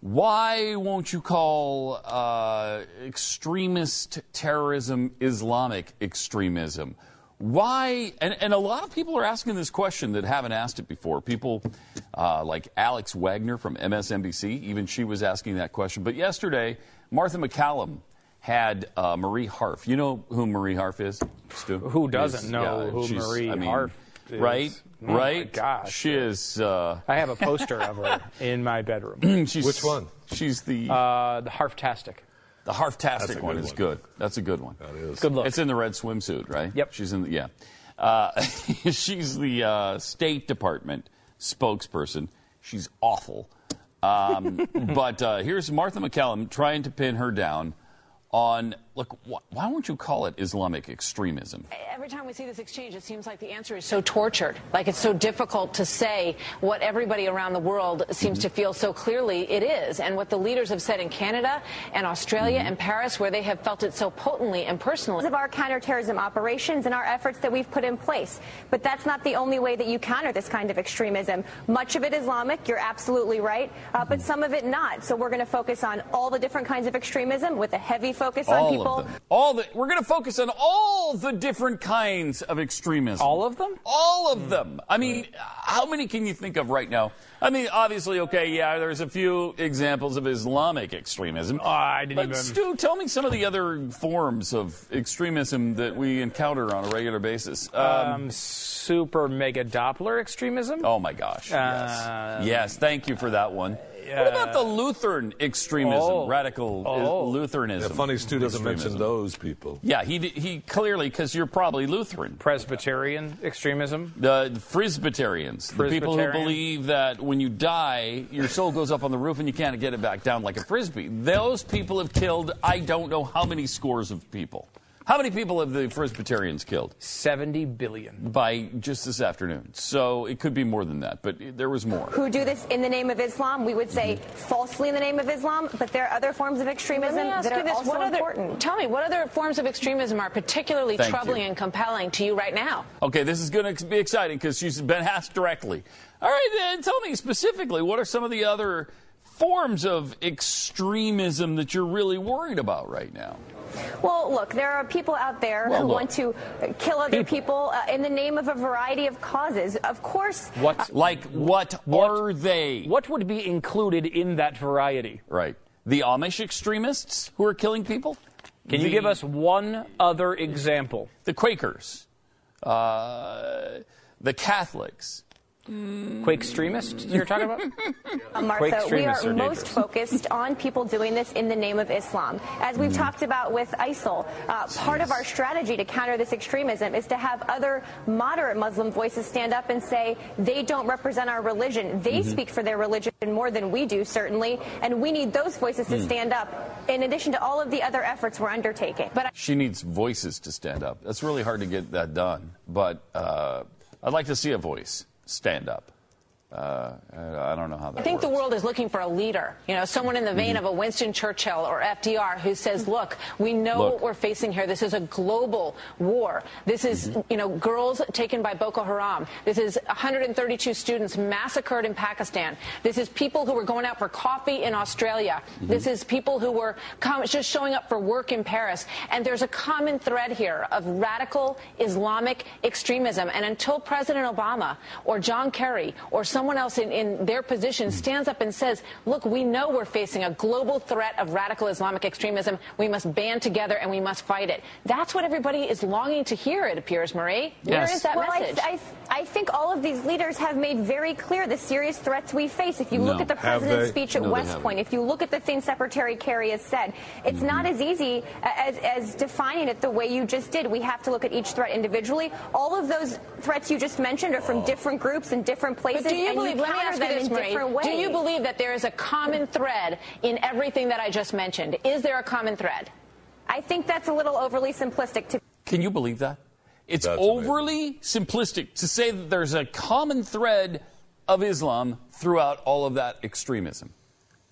Why won't you call uh, extremist terrorism Islamic extremism? Why? And, and, a lot of people are asking this question that haven't asked it before. People uh, like Alex Wagner from MSNBC, even she was asking that question. But yesterday, Martha MacCallum had uh, Marie Harf. You know who Marie Harf is, Stu? Who doesn't is, know yeah, who Marie I mean, Harf? Right? Oh right? gosh. She is. Uh, I have a poster of her in my bedroom. Which one? She's the. Uh, the Harftastic. The Harftastic one is one. good. That's a good one. That is. Good look. It's in the red swimsuit, right? Yep. She's in the, yeah. Uh, she's the uh, State Department spokesperson. She's awful. Um, but uh, here's Martha MacCallum trying to pin her down on look why won't you call it islamic extremism every time we see this exchange it seems like the answer is so tortured like it's so difficult to say what everybody around the world seems mm-hmm. to feel so clearly it is and what the leaders have said in canada and australia mm-hmm. and paris where they have felt it so potently and personally of our counterterrorism operations and our efforts that we've put in place but that's not the only way that you counter this kind of extremism much of it islamic you're absolutely right uh, but mm-hmm. some of it not so we're going to focus on all the different kinds of extremism with a heavy focus all on people. Them. All the we're going to focus on all the different kinds of extremism. All of them? All of them. I mean, how many can you think of right now? I mean, obviously, okay, yeah, there's a few examples of Islamic extremism. Oh, I didn't but even. Stu, tell me some of the other forms of extremism that we encounter on a regular basis. Um, um, super mega Doppler extremism. Oh my gosh! Uh, yes, yes. Thank you for that one what about the Lutheran extremism, oh, radical uh, oh. Lutheranism? Yeah, funny Stu doesn't mention those people. Yeah, he he clearly because you're probably Lutheran. Presbyterian extremism. The, the Frisbyterians, the people who believe that when you die, your soul goes up on the roof and you can't get it back down like a frisbee. Those people have killed I don't know how many scores of people. How many people have the Presbyterians killed? 70 billion. By just this afternoon. So it could be more than that, but there was more. Who do this in the name of Islam? We would say mm-hmm. falsely in the name of Islam, but there are other forms of extremism that are this. also what important. Other, tell me, what other forms of extremism are particularly Thank troubling you. and compelling to you right now? Okay, this is going to be exciting because she's been asked directly. All right, then tell me specifically, what are some of the other forms of extremism that you're really worried about right now? Well, look, there are people out there well, who look. want to kill other people, people uh, in the name of a variety of causes. Of course. What? Uh, like what, what are they? What would be included in that variety? Right. The Amish extremists who are killing people? Can the, you give us one other example? The Quakers, uh, the Catholics, Quake extremists you're talking about? Uh, Martha, we are, most focused on people doing this in the name of Islam. As we've mm. talked about with ISIL, uh, part of our strategy to counter this extremism is to have other moderate Muslim voices stand up and say they don't represent our religion. They mm-hmm. speak for their religion more than we do, certainly, and we need those voices to mm. stand up in addition to all of the other efforts we're undertaking. But she needs voices to stand up. That's really hard to get that done, but uh, I'd like to see a voice stand up. Uh, I don't know how that I think works. the world is looking for a leader, you know, someone in the vein mm-hmm. of a Winston Churchill or FDR who says, look, we know look. what we're facing here. This is a global war. This is, mm-hmm. you know, girls taken by Boko Haram. This is 132 students massacred in Pakistan. This is people who were going out for coffee in Australia. Mm-hmm. This is people who were com- just showing up for work in Paris. And there's a common thread here of radical Islamic extremism. And until President Obama or John Kerry or some someone else in, in their position stands up and says, look, we know we're facing a global threat of radical Islamic extremism. We must band together and we must fight it. That's what everybody is longing to hear, it appears, Marie. Yes. Where is that well, message? I, I, I, think all of these leaders have made very clear the serious threats we face. If you no. look at the president's speech at no, West Point, if you look at the things Secretary Kerry has said, it's mm-hmm. not as easy as, as defining it the way you just did. We have to look at each threat individually. All of those threats you just mentioned are from oh. different groups and different places. But do you believe, let me ask you this, Marie, do you believe that there is a common thread in everything that I just mentioned? Is there a common thread? I think that's a little overly simplistic to. Can you believe that? It's that's overly amazing. simplistic to say that there's a common thread of Islam throughout all of that extremism.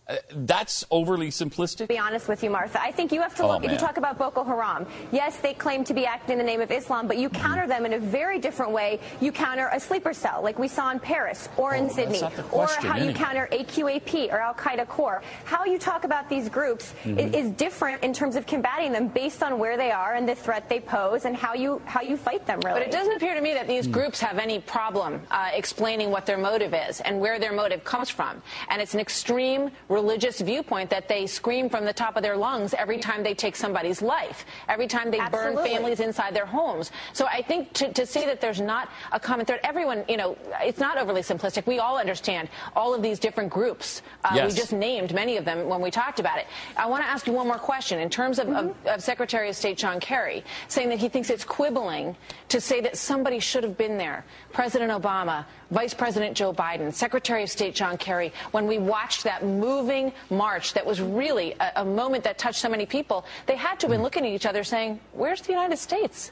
Uh, that's overly simplistic. To Be honest with you, Martha. I think you have to oh, look. Oh, if you talk about Boko Haram, yes, they claim to be acting in the name of Islam, but you counter them in a very different way. You counter a sleeper cell, like we saw in Paris or in oh, Sydney, or how anyway. you counter AQAP or Al Qaeda core. How you talk about these groups mm-hmm. is different in terms of combating them based on where they are and the threat they pose and how you how you fight them. Really, but it doesn't appear to me that these mm. groups have any problem uh, explaining what their motive is and where their motive comes from, and it's an extreme religious viewpoint that they scream from the top of their lungs every time they take somebody's life, every time they Absolutely. burn families inside their homes. So I think to, to say that there's not a common thread, everyone, you know, it's not overly simplistic. We all understand all of these different groups. Uh, yes. We just named many of them when we talked about it. I want to ask you one more question. In terms of, mm-hmm. of, of Secretary of State John Kerry saying that he thinks it's quibbling to say that somebody should have been there, President Obama, Vice President Joe Biden, Secretary of State John Kerry, when we watched that moving march that was really a, a moment that touched so many people, they had to have been looking at each other saying, Where's the United States?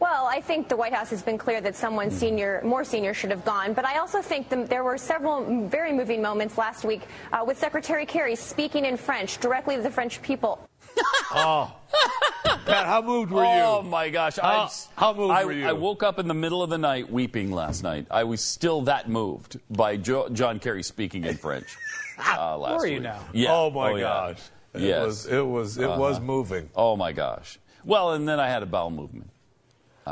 Well, I think the White House has been clear that someone senior, more senior, should have gone. But I also think the, there were several very moving moments last week uh, with Secretary Kerry speaking in French directly to the French people. oh. Pat, how moved were you? Oh my gosh! How, how moved I, were you? I woke up in the middle of the night weeping last night. I was still that moved by jo- John Kerry speaking in French uh, last Were you week. now? Yeah. Oh my oh, gosh! Yeah. It yes. was. It was. It uh-huh. was moving. Oh my gosh! Well, and then I had a bowel movement.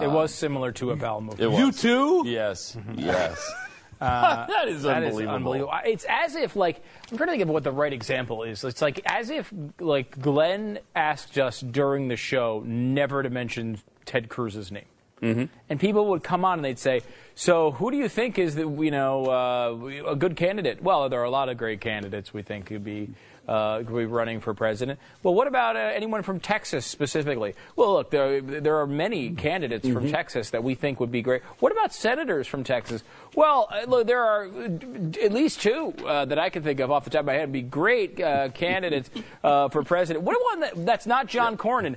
It was similar to a bowel movement. You too? Yes. Mm-hmm. Yes. Uh, that is that unbelievable. Is unbelievable. It's as if like I'm trying to think of what the right example is. It's like as if like Glenn asked us during the show never to mention Ted Cruz's name. Mm-hmm. And people would come on and they'd say, "So, who do you think is the you know uh, a good candidate?" Well, there are a lot of great candidates we think could be uh, could be running for president. Well, what about uh, anyone from Texas specifically? Well, look, there, there are many candidates mm-hmm. from Texas that we think would be great. What about senators from Texas? Well, uh, look, there are at least two uh, that I can think of off the top of my head would be great uh, candidates uh, for president. What one that, that's not John Cornyn?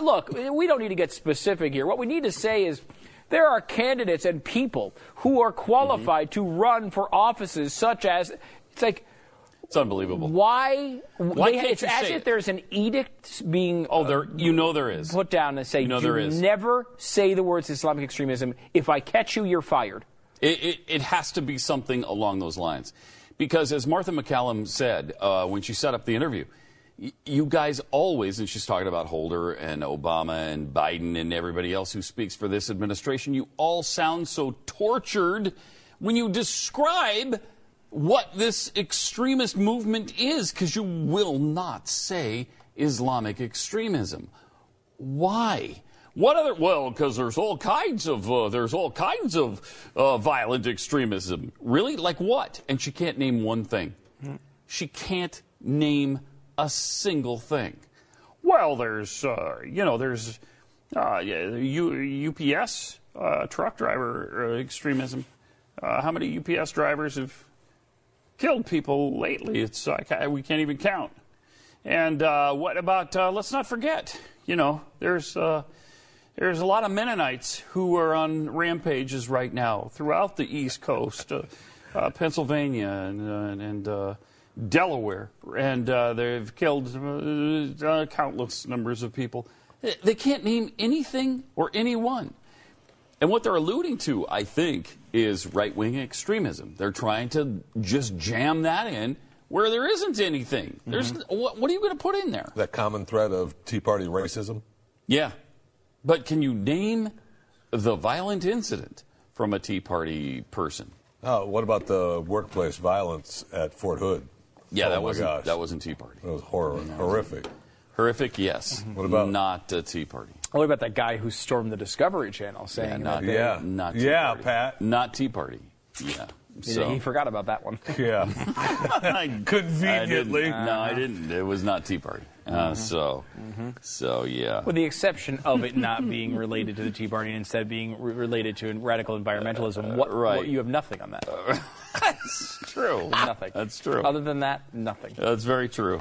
look, we don't need to get specific here. What we need to say is there are candidates and people who are qualified mm-hmm. to run for offices such as it's like it's unbelievable. Why? Why they, can't it's you as if it? there's an edict being. Oh, there. You know there is. Put down and say, you know there is. never say the words Islamic extremism. If I catch you, you're fired. It, it, it has to be something along those lines, because as Martha MacCallum said uh, when she set up the interview, you guys always, and she's talking about Holder and Obama and Biden and everybody else who speaks for this administration, you all sound so tortured when you describe what this extremist movement is because you will not say Islamic extremism. Why? What other? Well, because there's all kinds of uh, there's all kinds of uh, violent extremism. Really, like what? And she can't name one thing. She can't name a single thing. Well, there's uh, you know there's uh, U- UPS uh, truck driver uh, extremism. how many UPS drivers have killed people lately. It's like we can't even count. And uh, what about? Uh, let's not forget. You know, there's uh, there's a lot of Mennonites who are on rampages right now throughout the East Coast, uh, uh, Pennsylvania and, uh, and Delaware, and they've killed countless numbers of people. They can't name anything or anyone. And what they're alluding to, I think, is right wing extremism. They're trying to just jam that in where there isn't anything. There's mm-hmm. what, what, are you going to put in there? That common thread of Tea Party racism? Yeah. But can you name the violent incident from a Tea Party person? Oh, what about the workplace violence at Fort Hood? Yeah, oh that wasn't that wasn't Tea Party. It was horror, horrific. Horrific, yes. Mm-hmm. What about not a Tea Party? What about that guy who stormed the Discovery Channel saying yeah, not, that yeah, not Tea Party. yeah, Party. Pat, not Tea Party. Yeah. So. he forgot about that one. Yeah. I, Conveniently. I no, I didn't. It was not Tea Party. Uh, mm-hmm. So, mm-hmm. so yeah. With the exception of it not being related to the Tea Party and instead being re- related to radical environmentalism, what, right. What, you have nothing on that. That's true. nothing. That's true. Other than that, nothing. That's very true.